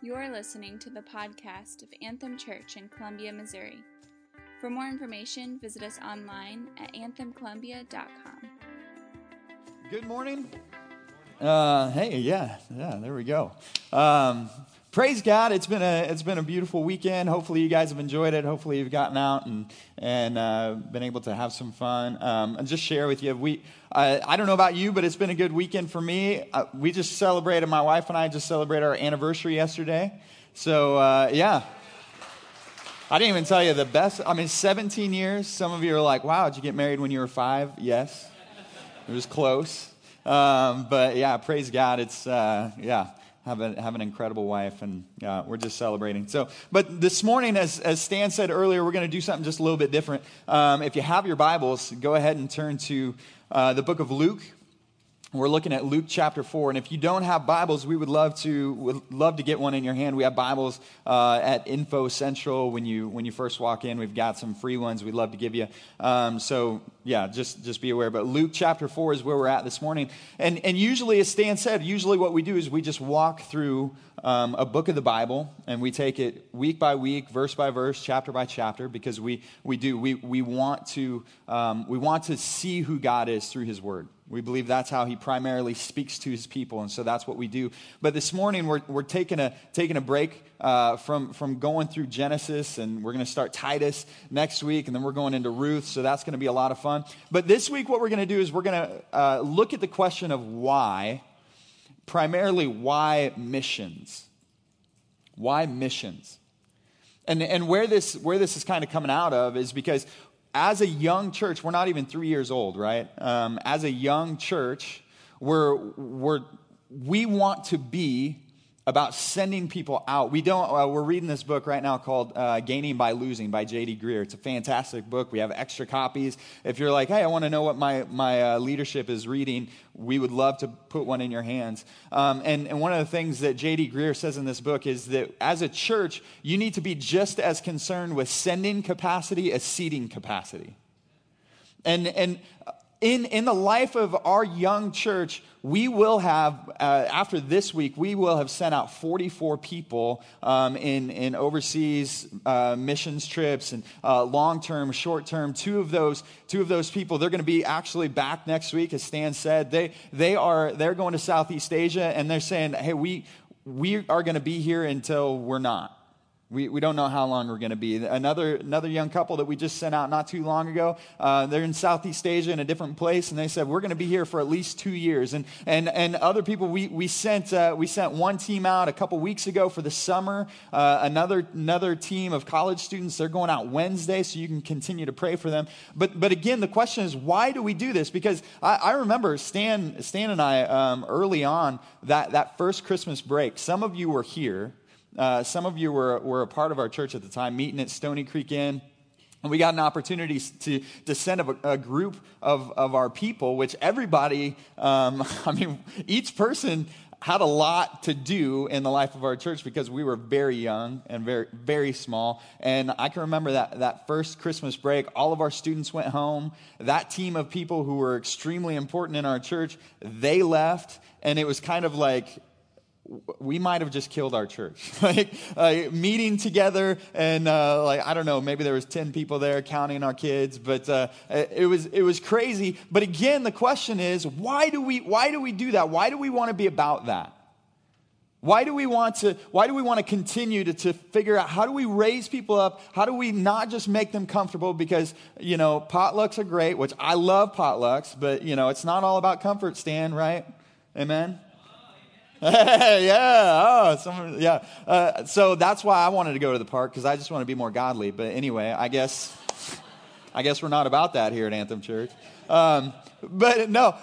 You are listening to the podcast of Anthem Church in Columbia, Missouri. For more information, visit us online at anthemcolumbia.com. Good morning. Uh, hey, yeah, yeah, there we go. Um, praise God! It's been a it's been a beautiful weekend. Hopefully, you guys have enjoyed it. Hopefully, you've gotten out and and uh, been able to have some fun. Um, and just share with you, we uh, I don't know about you, but it's been a good weekend for me. Uh, we just celebrated. My wife and I just celebrated our anniversary yesterday. So uh, yeah. I didn't even tell you the best. I mean, 17 years. Some of you are like, wow, did you get married when you were five? Yes. It was close. Um, but yeah, praise God. It's, uh, yeah, have, a, have an incredible wife, and uh, we're just celebrating. So, but this morning, as, as Stan said earlier, we're going to do something just a little bit different. Um, if you have your Bibles, go ahead and turn to uh, the book of Luke. We're looking at Luke chapter 4. And if you don't have Bibles, we would love to, would love to get one in your hand. We have Bibles uh, at Info Central when you, when you first walk in. We've got some free ones we'd love to give you. Um, so, yeah, just, just be aware. But Luke chapter 4 is where we're at this morning. And, and usually, as Stan said, usually what we do is we just walk through um, a book of the Bible and we take it week by week, verse by verse, chapter by chapter, because we, we do. We, we, want to, um, we want to see who God is through His Word. We believe that's how he primarily speaks to his people, and so that's what we do. But this morning, we're, we're taking, a, taking a break uh, from, from going through Genesis, and we're going to start Titus next week, and then we're going into Ruth, so that's going to be a lot of fun. But this week, what we're going to do is we're going to uh, look at the question of why, primarily why missions. Why missions? And, and where, this, where this is kind of coming out of is because as a young church, we're not even three years old, right? Um, as a young church, we're, we're, we want to be about sending people out. We don't, uh, we're reading this book right now called uh, Gaining by Losing by J.D. Greear. It's a fantastic book. We have extra copies. If you're like, hey, I want to know what my, my uh, leadership is reading, we would love to put one in your hands. Um, and, and one of the things that J.D. Greear says in this book is that as a church, you need to be just as concerned with sending capacity as seating capacity. And, and in, in the life of our young church, we will have, uh, after this week, we will have sent out 44 people um, in, in overseas uh, missions trips and uh, long term, short term. Two of those, two of those people, they're going to be actually back next week, as Stan said. They, they are, they're going to Southeast Asia and they're saying, hey, we, we are going to be here until we're not. We, we don't know how long we're going to be. Another, another young couple that we just sent out not too long ago, uh, they're in Southeast Asia in a different place, and they said, We're going to be here for at least two years. And, and, and other people, we, we, sent, uh, we sent one team out a couple weeks ago for the summer. Uh, another, another team of college students, they're going out Wednesday, so you can continue to pray for them. But, but again, the question is, why do we do this? Because I, I remember Stan, Stan and I um, early on, that, that first Christmas break, some of you were here. Uh, some of you were, were a part of our church at the time, meeting at Stony Creek Inn. And we got an opportunity to, to send a, a group of, of our people, which everybody, um, I mean, each person had a lot to do in the life of our church because we were very young and very, very small. And I can remember that, that first Christmas break, all of our students went home. That team of people who were extremely important in our church, they left. And it was kind of like we might have just killed our church. Like uh, meeting together and uh, like i don't know maybe there was 10 people there counting our kids but uh, it was it was crazy. But again the question is why do we why do we do that? Why do we want to be about that? Why do we want to why do we want to continue to, to figure out how do we raise people up? How do we not just make them comfortable? Because you know potlucks are great which i love potlucks but you know it's not all about comfort Stan right? Amen yeah, oh, yeah. Uh, so that's why I wanted to go to the park because I just want to be more godly. But anyway, I guess, I guess we're not about that here at Anthem Church. Um, but no,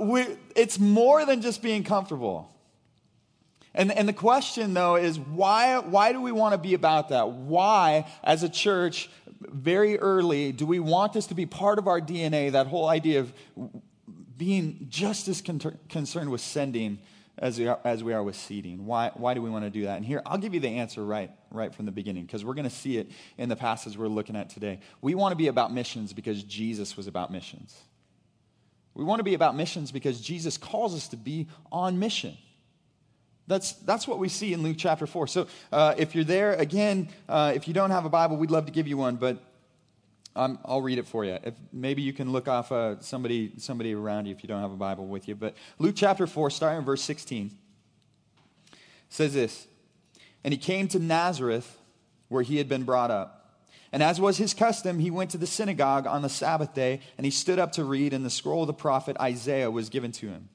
we, it's more than just being comfortable. And, and the question, though, is why, why do we want to be about that? Why, as a church, very early, do we want this to be part of our DNA, that whole idea of being just as con- concerned with sending as we are, as we are with seeding. Why, why do we want to do that? And here, I'll give you the answer right, right from the beginning, because we're going to see it in the passage we're looking at today. We want to be about missions because Jesus was about missions. We want to be about missions because Jesus calls us to be on mission. That's, that's what we see in Luke chapter 4. So uh, if you're there, again, uh, if you don't have a Bible, we'd love to give you one, but um, I'll read it for you. If, maybe you can look off uh, somebody, somebody around you if you don't have a Bible with you. But Luke chapter 4, starting in verse 16, says this And he came to Nazareth, where he had been brought up. And as was his custom, he went to the synagogue on the Sabbath day, and he stood up to read, and the scroll of the prophet Isaiah was given to him.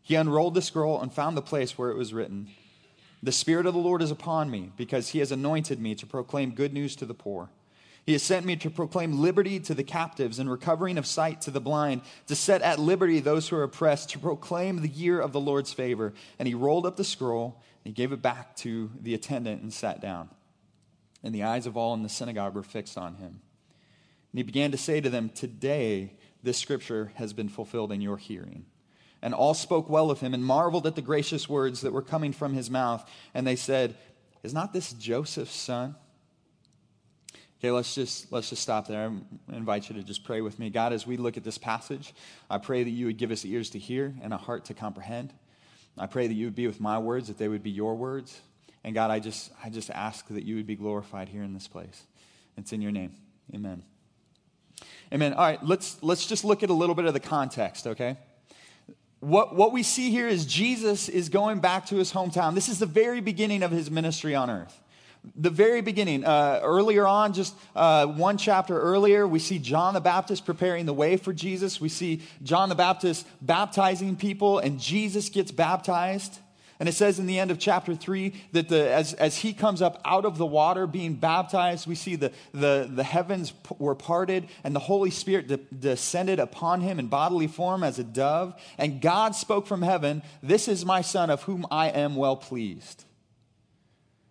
He unrolled the scroll and found the place where it was written The Spirit of the Lord is upon me, because he has anointed me to proclaim good news to the poor. He has sent me to proclaim liberty to the captives and recovering of sight to the blind, to set at liberty those who are oppressed, to proclaim the year of the Lord's favor. And he rolled up the scroll, and he gave it back to the attendant and sat down. And the eyes of all in the synagogue were fixed on him. And he began to say to them, Today this scripture has been fulfilled in your hearing. And all spoke well of him and marveled at the gracious words that were coming from his mouth. And they said, Is not this Joseph's son? Okay, let's just let's just stop there. I invite you to just pray with me. God, as we look at this passage, I pray that you would give us ears to hear and a heart to comprehend. I pray that you would be with my words, that they would be your words. And God, I just I just ask that you would be glorified here in this place. It's in your name. Amen. Amen. All right, let's let's just look at a little bit of the context, okay? what, what we see here is Jesus is going back to his hometown. This is the very beginning of his ministry on earth. The very beginning. Uh, earlier on, just uh, one chapter earlier, we see John the Baptist preparing the way for Jesus. We see John the Baptist baptizing people, and Jesus gets baptized. And it says in the end of chapter 3 that the, as, as he comes up out of the water being baptized, we see the, the, the heavens were parted and the Holy Spirit de- descended upon him in bodily form as a dove. And God spoke from heaven, This is my son of whom I am well pleased.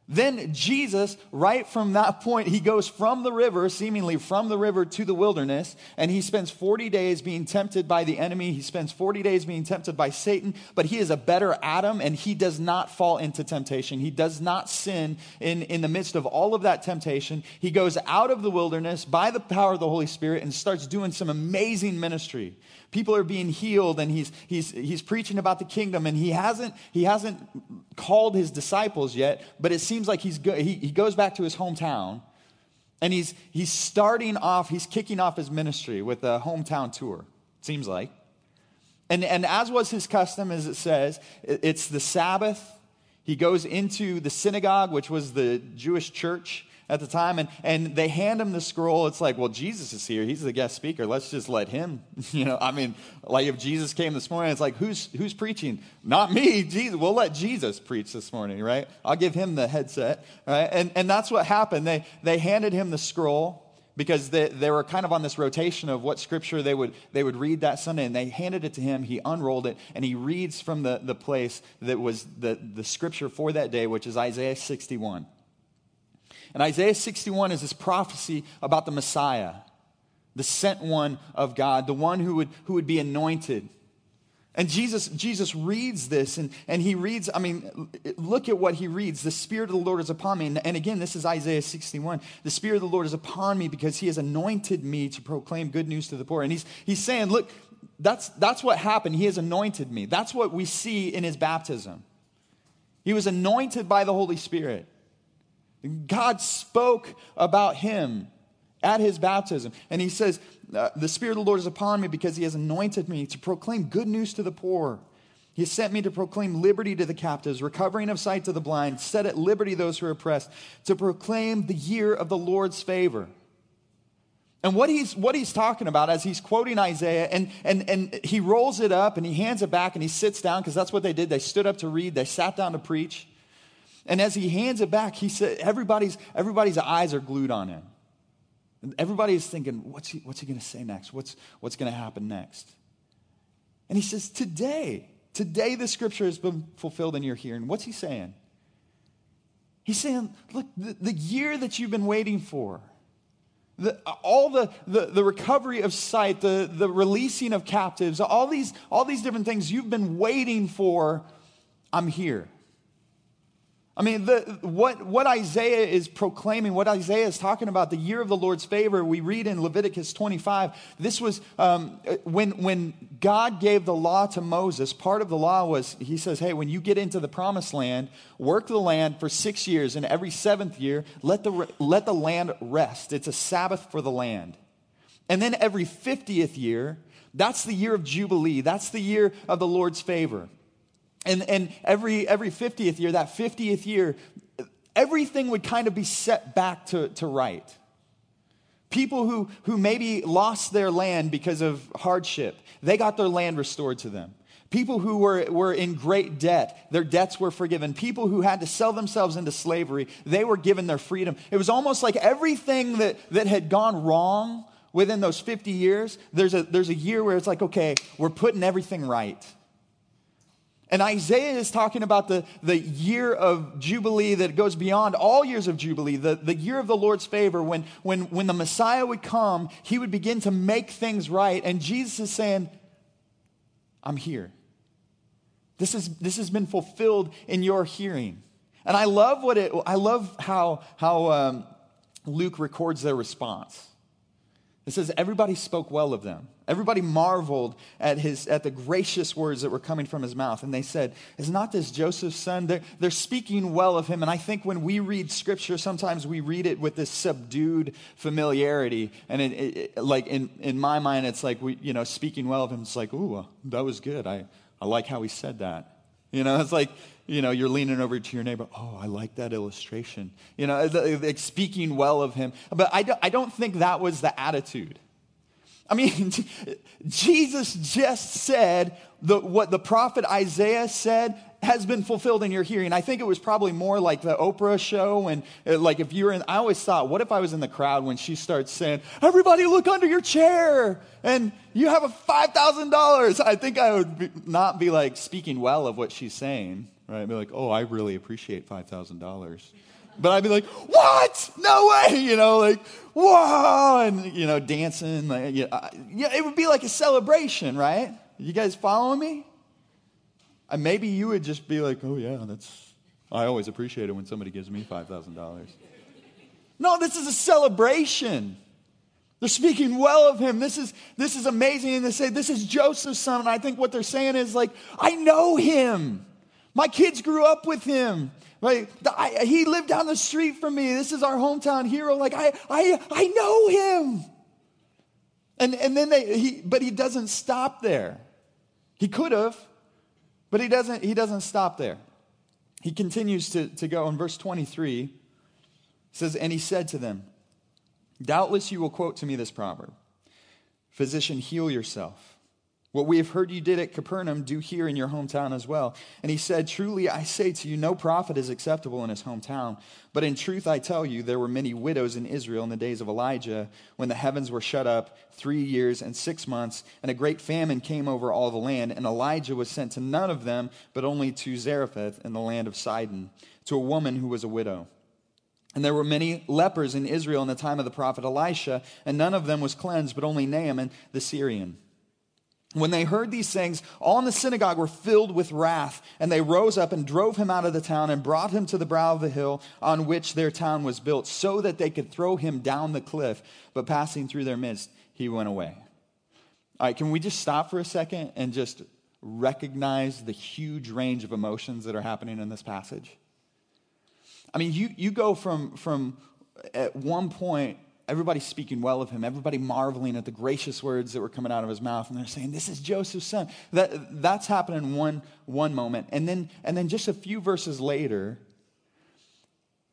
Then Jesus, right from that point, he goes from the river, seemingly from the river to the wilderness, and he spends 40 days being tempted by the enemy. He spends 40 days being tempted by Satan, but he is a better Adam, and he does not fall into temptation. He does not sin in, in the midst of all of that temptation. He goes out of the wilderness by the power of the Holy Spirit and starts doing some amazing ministry. People are being healed, and he's, he's, he's preaching about the kingdom, and he hasn't, he hasn't called his disciples yet, but it seems like he's go, he, he goes back to his hometown, and he's, he's starting off, he's kicking off his ministry with a hometown tour, seems like. And, and as was his custom, as it says, it's the Sabbath. He goes into the synagogue, which was the Jewish church at the time and, and they hand him the scroll. It's like well jesus is here. He's the guest speaker. Let's just let him you know i mean like if jesus came this morning it's like who's who's preaching? Not me. Jesus we'll let jesus preach this morning right? I'll give him the headset right? And, and that's what happened. They they handed him the scroll because they, they were kind of on this rotation of what scripture they would, they would read that Sunday, and they handed it to him. He unrolled it, and he reads from the, the place that was the, the scripture for that day, which is Isaiah 61. And Isaiah 61 is this prophecy about the Messiah, the sent one of God, the one who would, who would be anointed. And Jesus, Jesus reads this, and, and he reads, I mean, look at what he reads. The Spirit of the Lord is upon me. And, and again, this is Isaiah 61. The Spirit of the Lord is upon me because he has anointed me to proclaim good news to the poor. And he's, he's saying, look, that's, that's what happened. He has anointed me. That's what we see in his baptism. He was anointed by the Holy Spirit. God spoke about him at his baptism. And he says, uh, The Spirit of the Lord is upon me because he has anointed me to proclaim good news to the poor. He has sent me to proclaim liberty to the captives, recovering of sight to the blind, set at liberty those who are oppressed, to proclaim the year of the Lord's favor. And what he's, what he's talking about as he's quoting Isaiah, and, and, and he rolls it up and he hands it back and he sits down because that's what they did. They stood up to read, they sat down to preach. And as he hands it back, he said, everybody's, everybody's eyes are glued on him. Everybody's thinking, what's he, what's he going to say next? What's, what's going to happen next? And he says, Today, today the scripture has been fulfilled in your hearing. What's he saying? He's saying, Look, the, the year that you've been waiting for, the, all the, the, the, recovery of sight, the, the releasing of captives, all these, all these different things you've been waiting for, I'm here. I mean, the, what, what Isaiah is proclaiming, what Isaiah is talking about, the year of the Lord's favor, we read in Leviticus 25. This was um, when, when God gave the law to Moses, part of the law was, he says, hey, when you get into the promised land, work the land for six years, and every seventh year, let the, let the land rest. It's a Sabbath for the land. And then every 50th year, that's the year of Jubilee, that's the year of the Lord's favor. And, and every, every 50th year, that 50th year, everything would kind of be set back to, to right. People who, who maybe lost their land because of hardship, they got their land restored to them. People who were, were in great debt, their debts were forgiven. People who had to sell themselves into slavery, they were given their freedom. It was almost like everything that, that had gone wrong within those 50 years, there's a, there's a year where it's like, okay, we're putting everything right. And Isaiah is talking about the, the year of Jubilee that goes beyond all years of Jubilee, the, the year of the Lord's favor, when, when, when the Messiah would come, he would begin to make things right. And Jesus is saying, I'm here. This, is, this has been fulfilled in your hearing. And I love what it, I love how, how um, Luke records their response. It says, everybody spoke well of them. Everybody marveled at, his, at the gracious words that were coming from his mouth. And they said, Is not this Joseph's son? They're, they're speaking well of him. And I think when we read scripture, sometimes we read it with this subdued familiarity. And it, it, like in, in my mind, it's like, we, you know, speaking well of him, it's like, Ooh, uh, that was good. I, I like how he said that. You know, it's like, you know, you're leaning over to your neighbor. Oh, I like that illustration. You know, like speaking well of him. But I don't, I don't think that was the attitude. I mean, Jesus just said the, what the prophet Isaiah said has been fulfilled in your hearing. I think it was probably more like the Oprah show. And uh, like if you're in, I always thought, what if I was in the crowd when she starts saying, everybody look under your chair and you have a $5,000. I think I would be, not be like speaking well of what she's saying right? I'd be like, oh, I really appreciate $5,000. But I'd be like, what? No way, you know, like, whoa, and, you know, dancing. Like, yeah, yeah, it would be like a celebration, right? You guys following me? And maybe you would just be like, oh, yeah, that's, I always appreciate it when somebody gives me $5,000. No, this is a celebration. They're speaking well of him. This is, this is amazing. And they say, This is Joseph's son. And I think what they're saying is like, I know him. My kids grew up with him. Right? I, he lived down the street from me. This is our hometown hero. Like, I, I, I know him. And, and then they, he, but he doesn't stop there. He could have, but he doesn't, he doesn't stop there. He continues to, to go in verse 23. says, And he said to them, Doubtless you will quote to me this proverb Physician, heal yourself. What we have heard you did at Capernaum, do here in your hometown as well. And he said, Truly I say to you, no prophet is acceptable in his hometown. But in truth I tell you, there were many widows in Israel in the days of Elijah, when the heavens were shut up three years and six months, and a great famine came over all the land. And Elijah was sent to none of them, but only to Zarephath in the land of Sidon, to a woman who was a widow. And there were many lepers in Israel in the time of the prophet Elisha, and none of them was cleansed, but only Naaman the Syrian. When they heard these things, all in the synagogue were filled with wrath, and they rose up and drove him out of the town and brought him to the brow of the hill on which their town was built, so that they could throw him down the cliff. But passing through their midst, he went away. All right, can we just stop for a second and just recognize the huge range of emotions that are happening in this passage? I mean, you, you go from, from at one point everybody speaking well of him, everybody marveling at the gracious words that were coming out of his mouth, and they're saying, This is Joseph's son. That, that's happening one, one moment. And then, and then just a few verses later,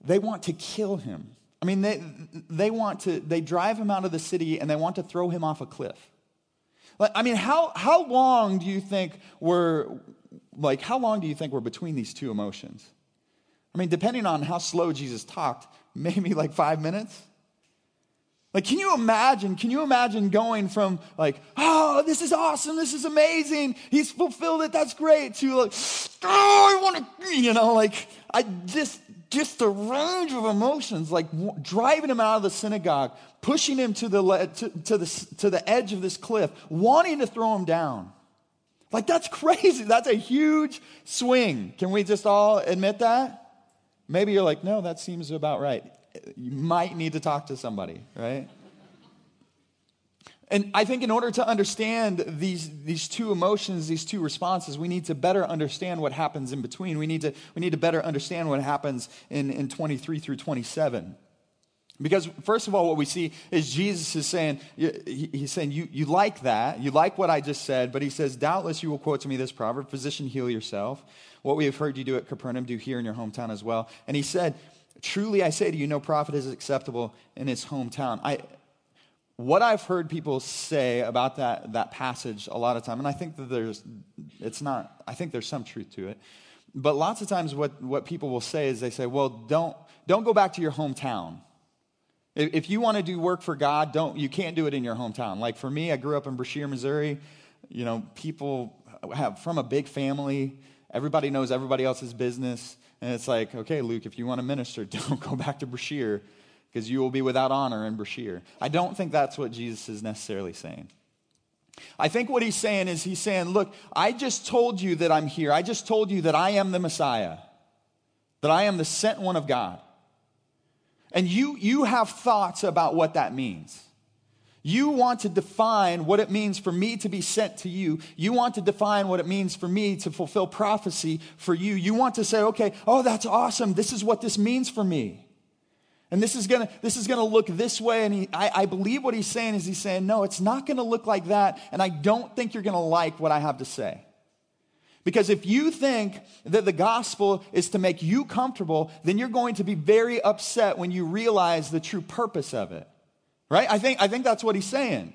they want to kill him. I mean, they, they want to, they drive him out of the city and they want to throw him off a cliff. Like, I mean, how, how long do you think we're, like, how long do you think we're between these two emotions? I mean, depending on how slow Jesus talked, maybe like five minutes. Like, can you imagine? Can you imagine going from like, oh, this is awesome, this is amazing, he's fulfilled it, that's great, to like, oh, I want to, you know, like, I just, just the range of emotions, like w- driving him out of the synagogue, pushing him to the, le- to, to, the, to the edge of this cliff, wanting to throw him down. Like, that's crazy. That's a huge swing. Can we just all admit that? Maybe you're like, no, that seems about right. You might need to talk to somebody, right? And I think in order to understand these, these two emotions, these two responses, we need to better understand what happens in between. We need to, we need to better understand what happens in, in 23 through 27. Because, first of all, what we see is Jesus is saying, He's saying, you, you like that, you like what I just said, but He says, Doubtless you will quote to me this proverb Physician, heal yourself. What we have heard you do at Capernaum, do here in your hometown as well. And He said, Truly I say to you, no prophet is acceptable in his hometown. I, what I've heard people say about that, that passage a lot of time, and I think that there's, it's not, I think there's some truth to it. But lots of times what, what people will say is they say, well, don't, don't go back to your hometown. If, you want to do work for God, don't, you can't do it in your hometown. Like for me, I grew up in Brashear, Missouri. You know, people have from a big family. Everybody knows everybody else's business. And it's like, okay, Luke, if you want to minister, don't go back to Brashear because you will be without honor in Brashear. I don't think that's what Jesus is necessarily saying. I think what he's saying is he's saying, Look, I just told you that I'm here. I just told you that I am the Messiah, that I am the sent one of God. And you, you have thoughts about what that means. You want to define what it means for me to be sent to you. You want to define what it means for me to fulfill prophecy for you. You want to say, okay, oh, that's awesome. This is what this means for me. And this is gonna, this is gonna look this way. And he, I, I believe what he's saying is he's saying, no, it's not gonna look like that. And I don't think you're gonna like what I have to say. Because if you think that the gospel is to make you comfortable, then you're going to be very upset when you realize the true purpose of it. Right? I think, I think that's what he's saying.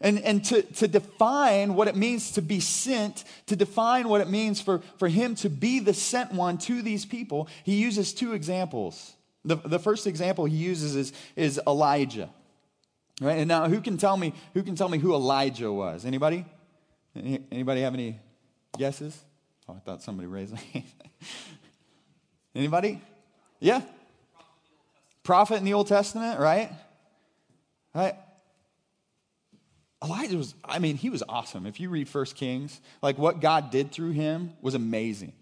And, and to, to define what it means to be sent, to define what it means for, for him to be the sent one to these people, he uses two examples. The, the first example he uses is, is Elijah. Right? And now who can tell me who can tell me who Elijah was? Anybody? Any, anybody have any guesses? Oh, I thought somebody raised. Anybody? Yeah? Prophet in the Old Testament, right? Right? Elijah was, I mean, he was awesome. If you read First Kings, like what God did through him was amazing.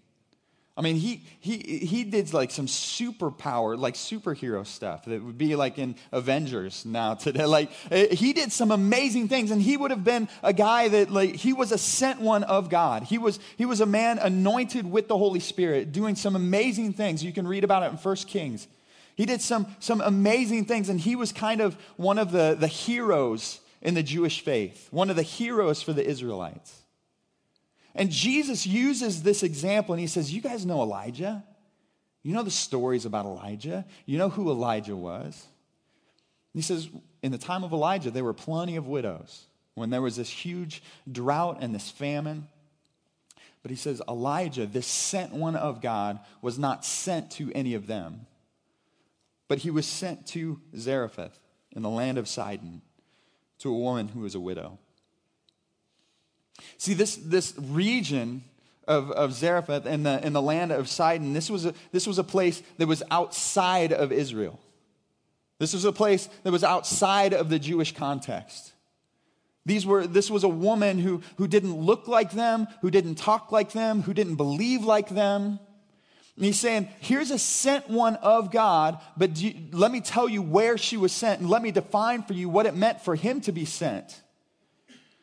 I mean, he, he, he did like some superpower, like superhero stuff that would be like in Avengers now today. Like, eh, he did some amazing things, and he would have been a guy that, like, he was a sent one of God. He was, he was a man anointed with the Holy Spirit, doing some amazing things. You can read about it in First Kings. He did some, some amazing things, and he was kind of one of the, the heroes in the Jewish faith, one of the heroes for the Israelites. And Jesus uses this example and he says, You guys know Elijah? You know the stories about Elijah? You know who Elijah was? he says, In the time of Elijah, there were plenty of widows when there was this huge drought and this famine. But he says, Elijah, this sent one of God, was not sent to any of them, but he was sent to Zarephath in the land of Sidon to a woman who was a widow. See, this, this region of, of Zarephath in the, in the land of Sidon, this was, a, this was a place that was outside of Israel. This was a place that was outside of the Jewish context. These were, this was a woman who, who didn't look like them, who didn't talk like them, who didn't believe like them. And he's saying, here's a sent one of God, but you, let me tell you where she was sent, and let me define for you what it meant for him to be sent.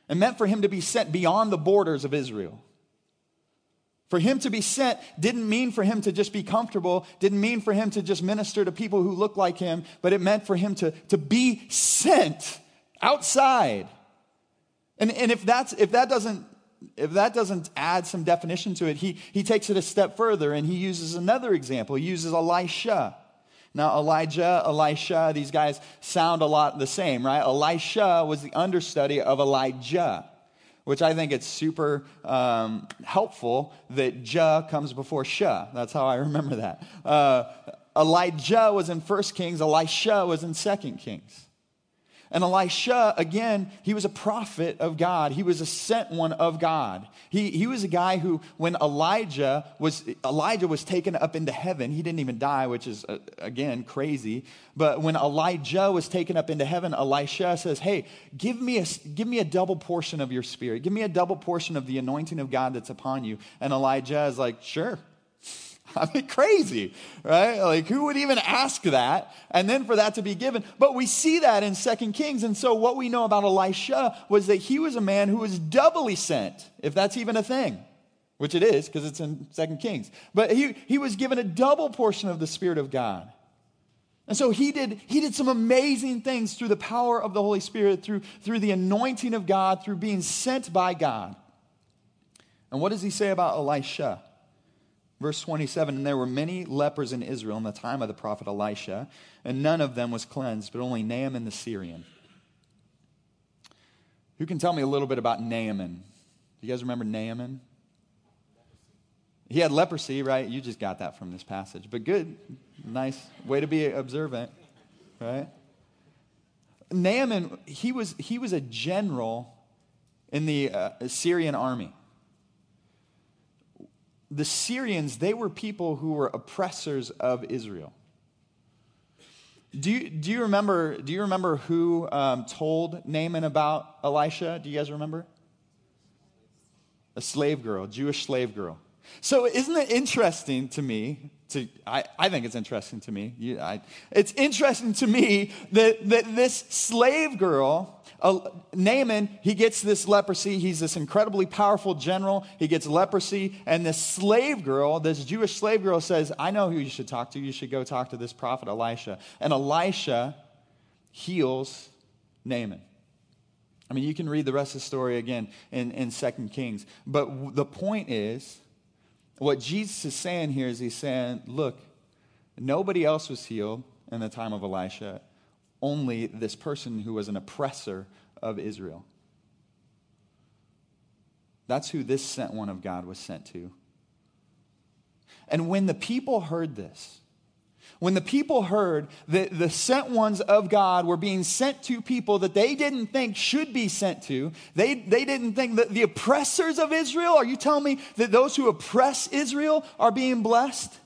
It meant for him to be sent beyond the borders of Israel. For him to be sent didn't mean for him to just be comfortable, didn't mean for him to just minister to people who look like him, but it meant for him to, to be sent outside. And, and if, that's, if, that doesn't, if that doesn't add some definition to it, he, he takes it a step further and he uses another example. He uses Elisha. Now, Elijah, Elisha, these guys sound a lot the same, right? Elisha was the understudy of Elijah, which I think it's super um, helpful that Jah comes before Shah. That's how I remember that. Uh, Elijah was in First Kings, Elisha was in Second Kings. And Elisha, again, he was a prophet of God. He was a sent one of God. He, he was a guy who, when Elijah was, Elijah was taken up into heaven, he didn't even die, which is, uh, again, crazy. But when Elijah was taken up into heaven, Elisha says, hey, give me, a, give me a double portion of your spirit. Give me a double portion of the anointing of God that's upon you. And Elijah is like, sure, I mean, crazy, right? Like, who would even ask that? And then for that to be given. But we see that in Second Kings. And so, what we know about Elisha was that he was a man who was doubly sent, if that's even a thing, which it is because it's in Second Kings. But he, he was given a double portion of the Spirit of God. And so he did, he did some amazing things through the power of the Holy Spirit, through, through the anointing of God, through being sent by God. And what does he say about Elisha? Verse 27 And there were many lepers in Israel in the time of the prophet Elisha, and none of them was cleansed, but only Naaman the Syrian. Who can tell me a little bit about Naaman? Do you guys remember Naaman? He had leprosy, right? You just got that from this passage. But good. Nice way to be observant, right? Naaman, he was, he was a general in the uh, Syrian army the Syrians, they were people who were oppressors of Israel. Do you, do you, remember, do you remember who um, told Naaman about Elisha? Do you guys remember? A slave girl, Jewish slave girl. So isn't it interesting to me? To, I, I think it's interesting to me. You, I, it's interesting to me that, that this slave girl uh, Naaman, he gets this leprosy. He's this incredibly powerful general. He gets leprosy. And this slave girl, this Jewish slave girl, says, I know who you should talk to. You should go talk to this prophet Elisha. And Elisha heals Naaman. I mean, you can read the rest of the story again in, in 2 Kings. But the point is, what Jesus is saying here is he's saying, look, nobody else was healed in the time of Elisha only this person who was an oppressor of Israel. That's who this sent one of God was sent to. And when the people heard this, when the people heard that the sent ones of God were being sent to people that they didn't think should be sent to, they, they didn't think that the oppressors of Israel, are you telling me that those who oppress Israel are being blessed?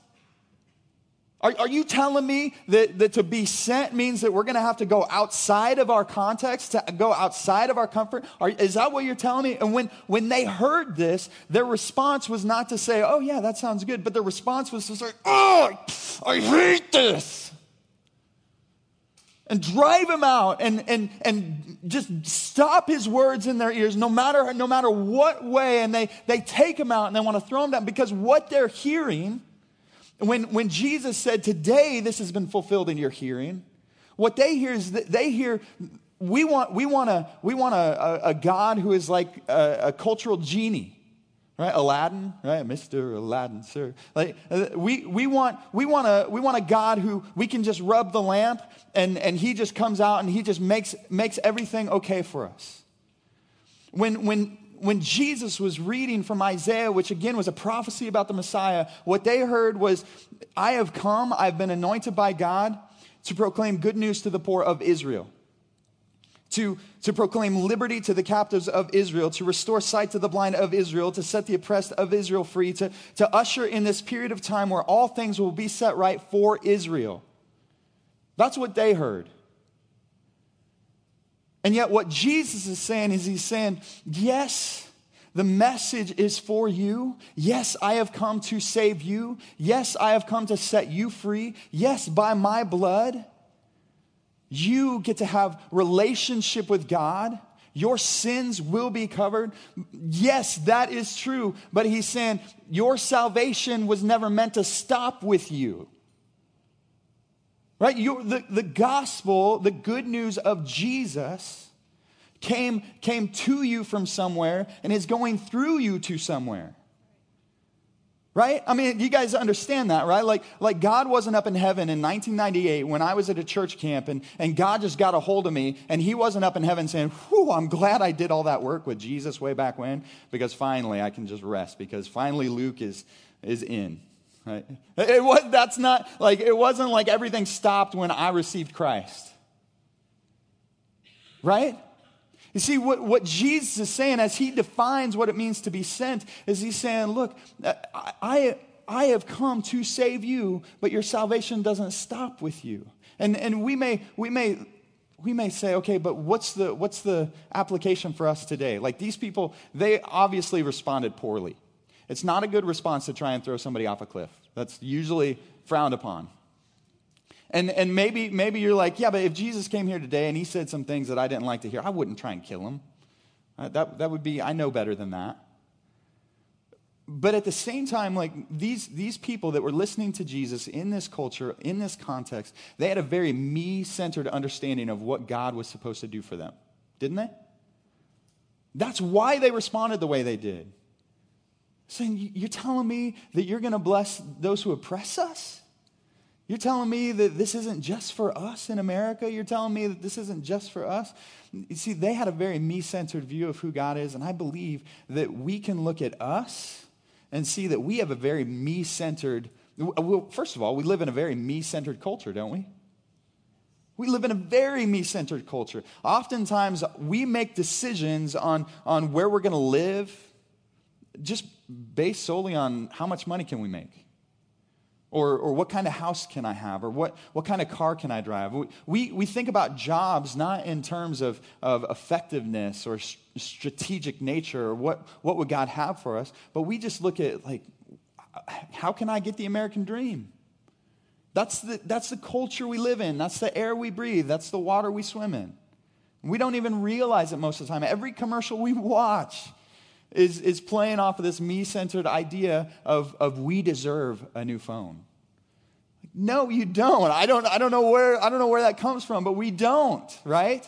Are, are you telling me that, that to be sent means that we're going to have to go outside of our context, to go outside of our comfort? Are, is that what you're telling me? And when, when they heard this, their response was not to say, oh, yeah, that sounds good, but their response was to say, oh, I hate this. And drive him out and, and, and just stop his words in their ears no matter, no matter what way. And they, they take him out and they want to throw him down because what they're hearing when, when Jesus said, Today this has been fulfilled in your hearing, what they hear is that they hear, we want, we want, a, we want a, a, a God who is like a, a cultural genie right? Aladdin right? Mr aladdin sir. Like uh, we, we want we want a we want a god who we can just rub the lamp and and he just comes out and he just makes makes everything okay for us. When when when Jesus was reading from Isaiah, which again was a prophecy about the Messiah, what they heard was, I have come, I've been anointed by God to proclaim good news to the poor of Israel. To, to proclaim liberty to the captives of Israel, to restore sight to the blind of Israel, to set the oppressed of Israel free, to, to usher in this period of time where all things will be set right for Israel. That's what they heard. And yet, what Jesus is saying is, He's saying, Yes, the message is for you. Yes, I have come to save you. Yes, I have come to set you free. Yes, by my blood, you get to have relationship with God. Your sins will be covered. Yes, that is true. But he's saying your salvation was never meant to stop with you. Right? you the, the gospel, the good news of Jesus, came, came to you from somewhere and is going through you to somewhere. Right? I mean, you guys understand that, right? Like, like God wasn't up in heaven in 1998 when I was at a church camp and, and God just got a hold of me and he wasn't up in heaven saying, Whew, I'm glad I did all that work with Jesus way back when because finally I can just rest because finally Luke is, is in. Right? It was, that's not like, it wasn't like everything stopped when I received Christ. Right? You see, what, what Jesus is saying as he defines what it means to be sent is he's saying, look, uh, I, I have come to save you, but your salvation doesn't stop with you. And, and we, may, we, may, we may say, okay, but what's the, what's the application for us today? Like these people, they obviously responded poorly. It's not a good response to try and throw somebody off a cliff. That's usually frowned upon. And, and maybe, maybe you're like, yeah, but if Jesus came here today and he said some things that I didn't like to hear, I wouldn't try and kill him. Uh, that, that would be, I know better than that. But at the same time, like these, these people that were listening to Jesus in this culture, in this context, they had a very me centered understanding of what God was supposed to do for them, didn't they? That's why they responded the way they did. Saying, You're telling me that you're going to bless those who oppress us? You're telling me that this isn't just for us in America? You're telling me that this isn't just for us? You see, they had a very me centered view of who God is, and I believe that we can look at us and see that we have a very me centered, well, first of all, we live in a very me centered culture, don't we? We live in a very me centered culture. Oftentimes, we make decisions on, on where we're going to live just based solely on how much money can we make. Or, or what kind of house can I have? Or what, what kind of car can I drive? We, we think about jobs not in terms of, of effectiveness or strategic nature or what, what would God have for us, but we just look at, like, how can I get the American dream? That's the, that's the culture we live in. That's the air we breathe. That's the water we swim in. We don't even realize it most of the time. Every commercial we watch is, is playing off of this me centered idea of, of we deserve a new phone. No, you don't. I don't, I don't know where I don't know where that comes from, but we don't, right?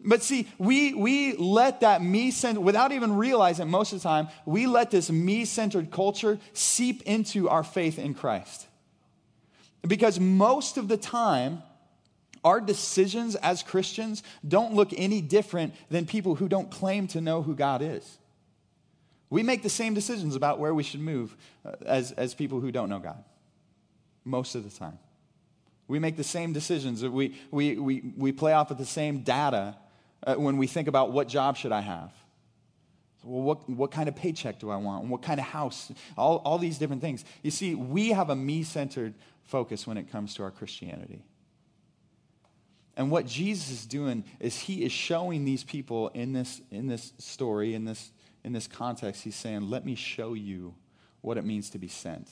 But see, we, we let that me centered, without even realizing most of the time, we let this me centered culture seep into our faith in Christ. Because most of the time, our decisions as Christians don't look any different than people who don't claim to know who God is. We make the same decisions about where we should move uh, as, as people who don't know God, most of the time. We make the same decisions. We, we, we, we play off of the same data uh, when we think about what job should I have. Well, what, what kind of paycheck do I want? What kind of house? All, all these different things. You see, we have a me centered focus when it comes to our Christianity. And what Jesus is doing is he is showing these people in this, in this story, in this, in this context, he's saying, Let me show you what it means to be sent.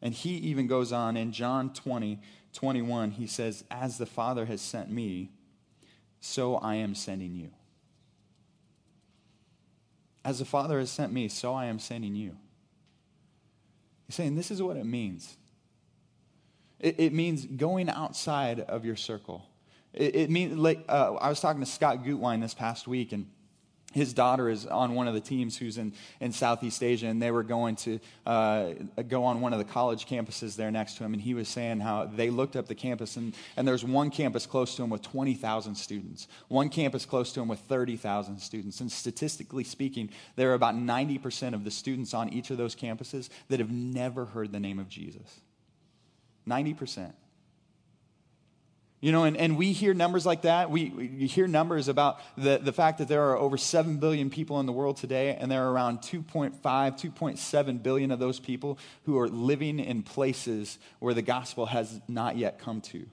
And he even goes on in John 20, 21, he says, As the Father has sent me, so I am sending you. As the Father has sent me, so I am sending you. He's saying, This is what it means it, it means going outside of your circle. It, it means, like, uh, I was talking to Scott Gutwein this past week, and his daughter is on one of the teams who's in, in Southeast Asia, and they were going to uh, go on one of the college campuses there next to him. And he was saying how they looked up the campus, and, and there's one campus close to him with 20,000 students, one campus close to him with 30,000 students. And statistically speaking, there are about 90% of the students on each of those campuses that have never heard the name of Jesus. 90%. You know, and, and we hear numbers like that. We, we hear numbers about the, the fact that there are over 7 billion people in the world today, and there are around 2.5, 2.7 billion of those people who are living in places where the gospel has not yet come to.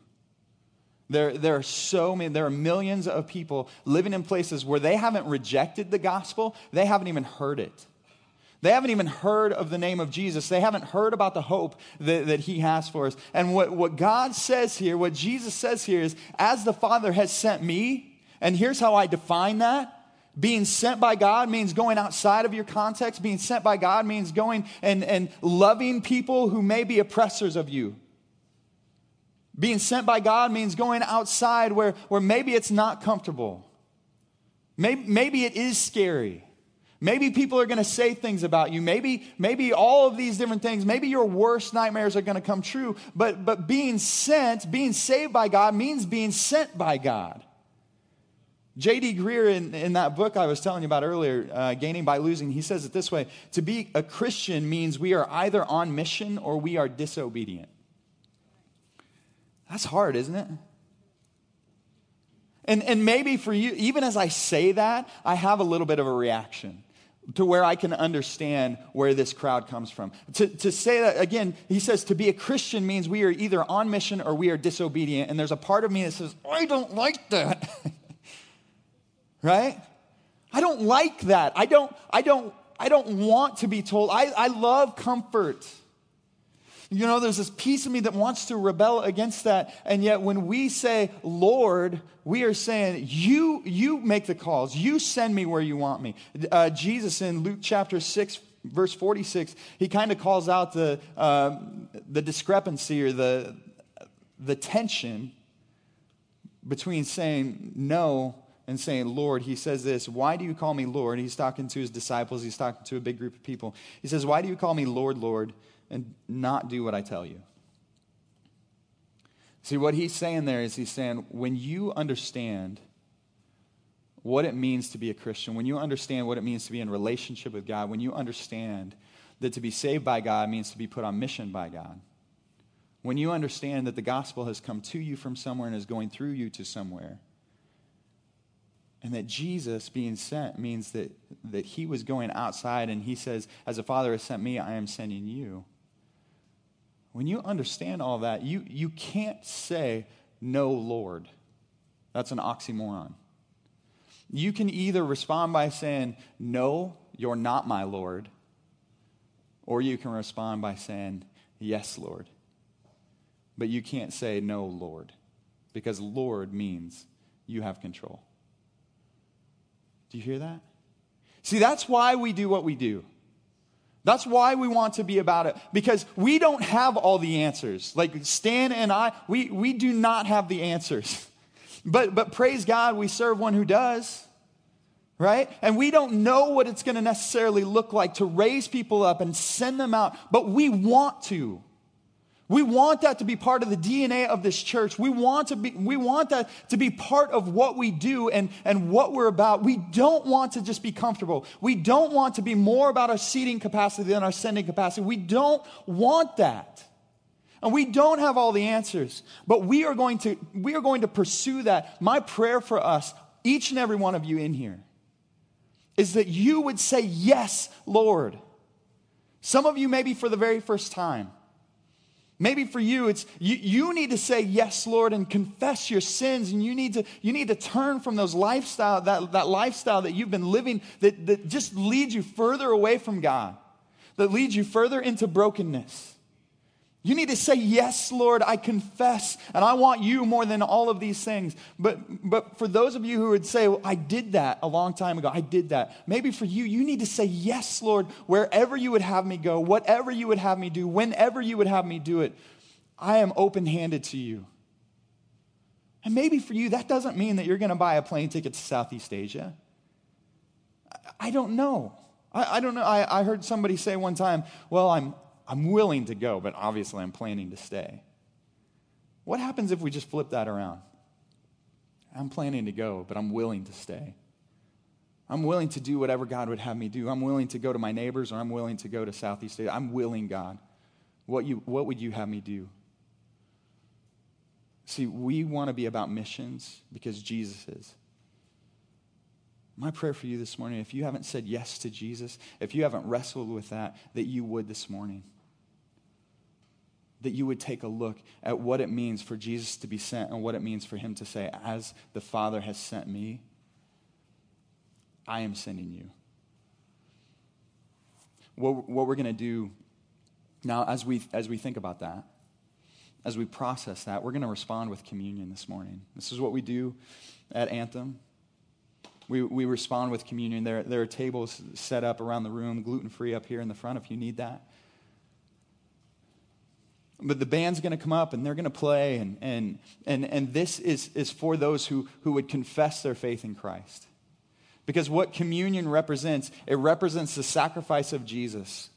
There, there are so many, there are millions of people living in places where they haven't rejected the gospel, they haven't even heard it. They haven't even heard of the name of Jesus. They haven't heard about the hope that, that He has for us. And what, what God says here, what Jesus says here is, as the Father has sent me, and here's how I define that. Being sent by God means going outside of your context. Being sent by God means going and, and loving people who may be oppressors of you. Being sent by God means going outside where, where maybe it's not comfortable. Maybe, maybe it is scary. Maybe people are going to say things about you. Maybe, maybe all of these different things, maybe your worst nightmares are going to come true. But, but being sent, being saved by God means being sent by God. J.D. Greear, in, in that book I was telling you about earlier, uh, Gaining by Losing, he says it this way To be a Christian means we are either on mission or we are disobedient. That's hard, isn't it? And, and maybe for you, even as I say that, I have a little bit of a reaction to where I can understand where this crowd comes from. To, to say that, again, he says to be a Christian means we are either on mission or we are disobedient. And there's a part of me that says, I don't like that. right? I don't like that. I don't, I don't, I don't want to be told. I, I love comfort. You know, there's this piece of me that wants to rebel against that. And yet, when we say, Lord, we are saying, You, you make the calls. You send me where you want me. Uh, Jesus in Luke chapter 6, verse 46, he kind of calls out the, uh, the discrepancy or the, the tension between saying no and saying, Lord, he says this, Why do you call me Lord? He's talking to his disciples, he's talking to a big group of people. He says, Why do you call me Lord, Lord, and not do what I tell you? See, what he's saying there is he's saying, when you understand what it means to be a Christian, when you understand what it means to be in relationship with God, when you understand that to be saved by God means to be put on mission by God, when you understand that the gospel has come to you from somewhere and is going through you to somewhere, and that Jesus being sent means that, that he was going outside and he says, As a father has sent me, I am sending you. When you understand all that, you, you can't say, No, Lord. That's an oxymoron. You can either respond by saying, No, you're not my Lord, or you can respond by saying, Yes, Lord. But you can't say, No, Lord, because Lord means you have control. Do you hear that? See, that's why we do what we do. That's why we want to be about it, because we don't have all the answers. Like Stan and I, we, we do not have the answers. But, but praise God, we serve one who does, right? And we don't know what it's going to necessarily look like to raise people up and send them out, but we want to. We want that to be part of the DNA of this church. We want, to be, we want that to be part of what we do and, and what we're about. We don't want to just be comfortable. We don't want to be more about our seating capacity than our sending capacity. We don't want that. And we don't have all the answers, but we are going to, we are going to pursue that. My prayer for us, each and every one of you in here, is that you would say, Yes, Lord. Some of you, maybe for the very first time. Maybe for you, it's you, you need to say yes, Lord, and confess your sins, and you need to, you need to turn from those lifestyle, that, that lifestyle that you've been living that, that just leads you further away from God, that leads you further into brokenness. You need to say, Yes, Lord, I confess, and I want you more than all of these things. But, but for those of you who would say, well, I did that a long time ago, I did that. Maybe for you, you need to say, Yes, Lord, wherever you would have me go, whatever you would have me do, whenever you would have me do it, I am open handed to you. And maybe for you, that doesn't mean that you're going to buy a plane ticket to Southeast Asia. I don't know. I, I don't know. I, I heard somebody say one time, Well, I'm, I'm willing to go, but obviously I'm planning to stay. What happens if we just flip that around? I'm planning to go, but I'm willing to stay. I'm willing to do whatever God would have me do. I'm willing to go to my neighbors or I'm willing to go to Southeast Asia. I'm willing, God. What, you, what would you have me do? See, we want to be about missions because Jesus is. My prayer for you this morning, if you haven't said yes to Jesus, if you haven't wrestled with that, that you would this morning that you would take a look at what it means for Jesus to be sent and what it means for him to say, As the Father has sent me, I am sending you. What, what we're going to do now, as we, as we think about that, as we process that, we're going to respond with communion this morning. This is what we do at Anthem. We, we respond with communion. There, there are tables set up around the room, gluten free up here in the front if you need that. But the band's going to come up and they're going to play, and, and, and, and this is, is for those who, who would confess their faith in Christ. Because what communion represents, it represents the sacrifice of Jesus.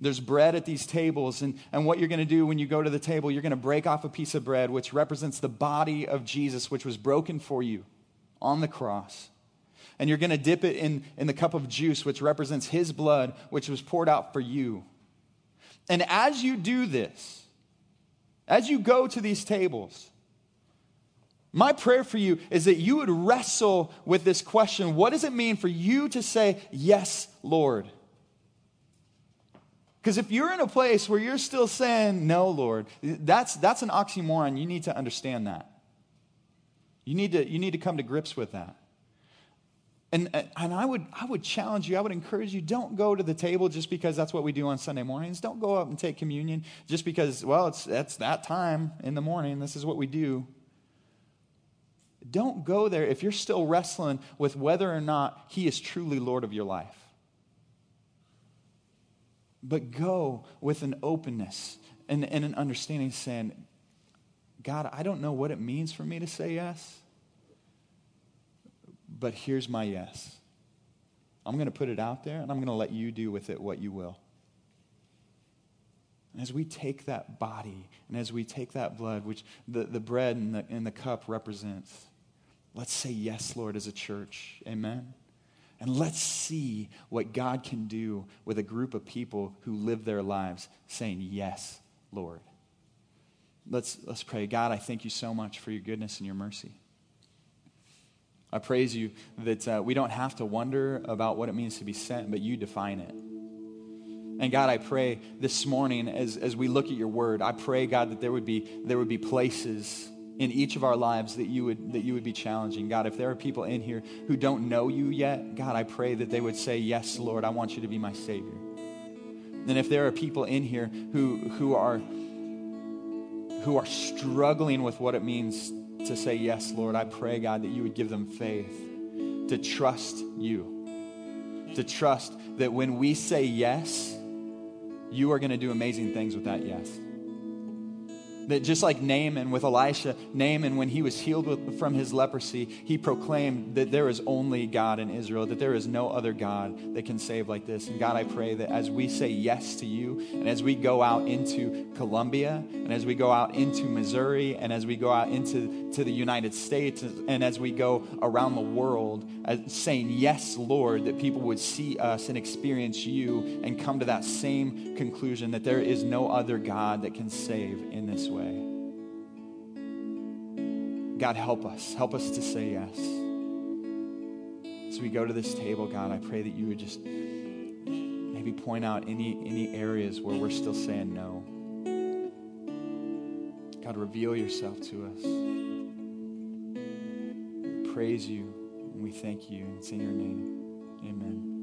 There's bread at these tables, and, and what you're going to do when you go to the table, you're going to break off a piece of bread, which represents the body of Jesus, which was broken for you on the cross. And you're going to dip it in, in the cup of juice, which represents his blood, which was poured out for you. And as you do this, as you go to these tables, my prayer for you is that you would wrestle with this question what does it mean for you to say, Yes, Lord? Because if you're in a place where you're still saying, No, Lord, that's, that's an oxymoron. You need to understand that. You need to, you need to come to grips with that. And, uh, and I, would, I would challenge you, I would encourage you, don't go to the table just because that's what we do on Sunday mornings. Don't go up and take communion just because, well, it's, it's that time in the morning. This is what we do. Don't go there if you're still wrestling with whether or not He is truly Lord of your life. But go with an openness and, and an understanding saying, God, I don't know what it means for me to say yes but here's my yes. I'm going to put it out there and I'm going to let you do with it what you will. And as we take that body and as we take that blood, which the, the bread and the, and the cup represents, let's say yes, Lord, as a church. Amen. And let's see what God can do with a group of people who live their lives saying, Yes, Lord. Let's, let's pray. God, I thank you so much for your goodness and your mercy. I praise you that uh, we don't have to wonder about what it means to be sent, but you define it. And God, I pray this morning as, as we look at your word, I pray, God, that there would be, there would be places in each of our lives that you, would, that you would be challenging. God, if there are people in here who don't know you yet, God, I pray that they would say, Yes, Lord, I want you to be my Savior. And if there are people in here who, who, are, who are struggling with what it means to say, Yes, Lord, I pray, God, that you would give them faith to trust you, to trust that when we say yes, you are going to do amazing things with that yes. That just like Naaman with Elisha, Naaman, when he was healed with, from his leprosy, he proclaimed that there is only God in Israel, that there is no other God that can save like this. And God, I pray that as we say yes to you, and as we go out into Columbia, and as we go out into Missouri, and as we go out into to the United States, and as we go around the world, as, saying yes, Lord, that people would see us and experience you and come to that same conclusion that there is no other God that can save in this way. God, help us. Help us to say yes. As we go to this table, God, I pray that you would just maybe point out any, any areas where we're still saying no. God, reveal yourself to us. We praise you and we thank you. It's in your name. Amen.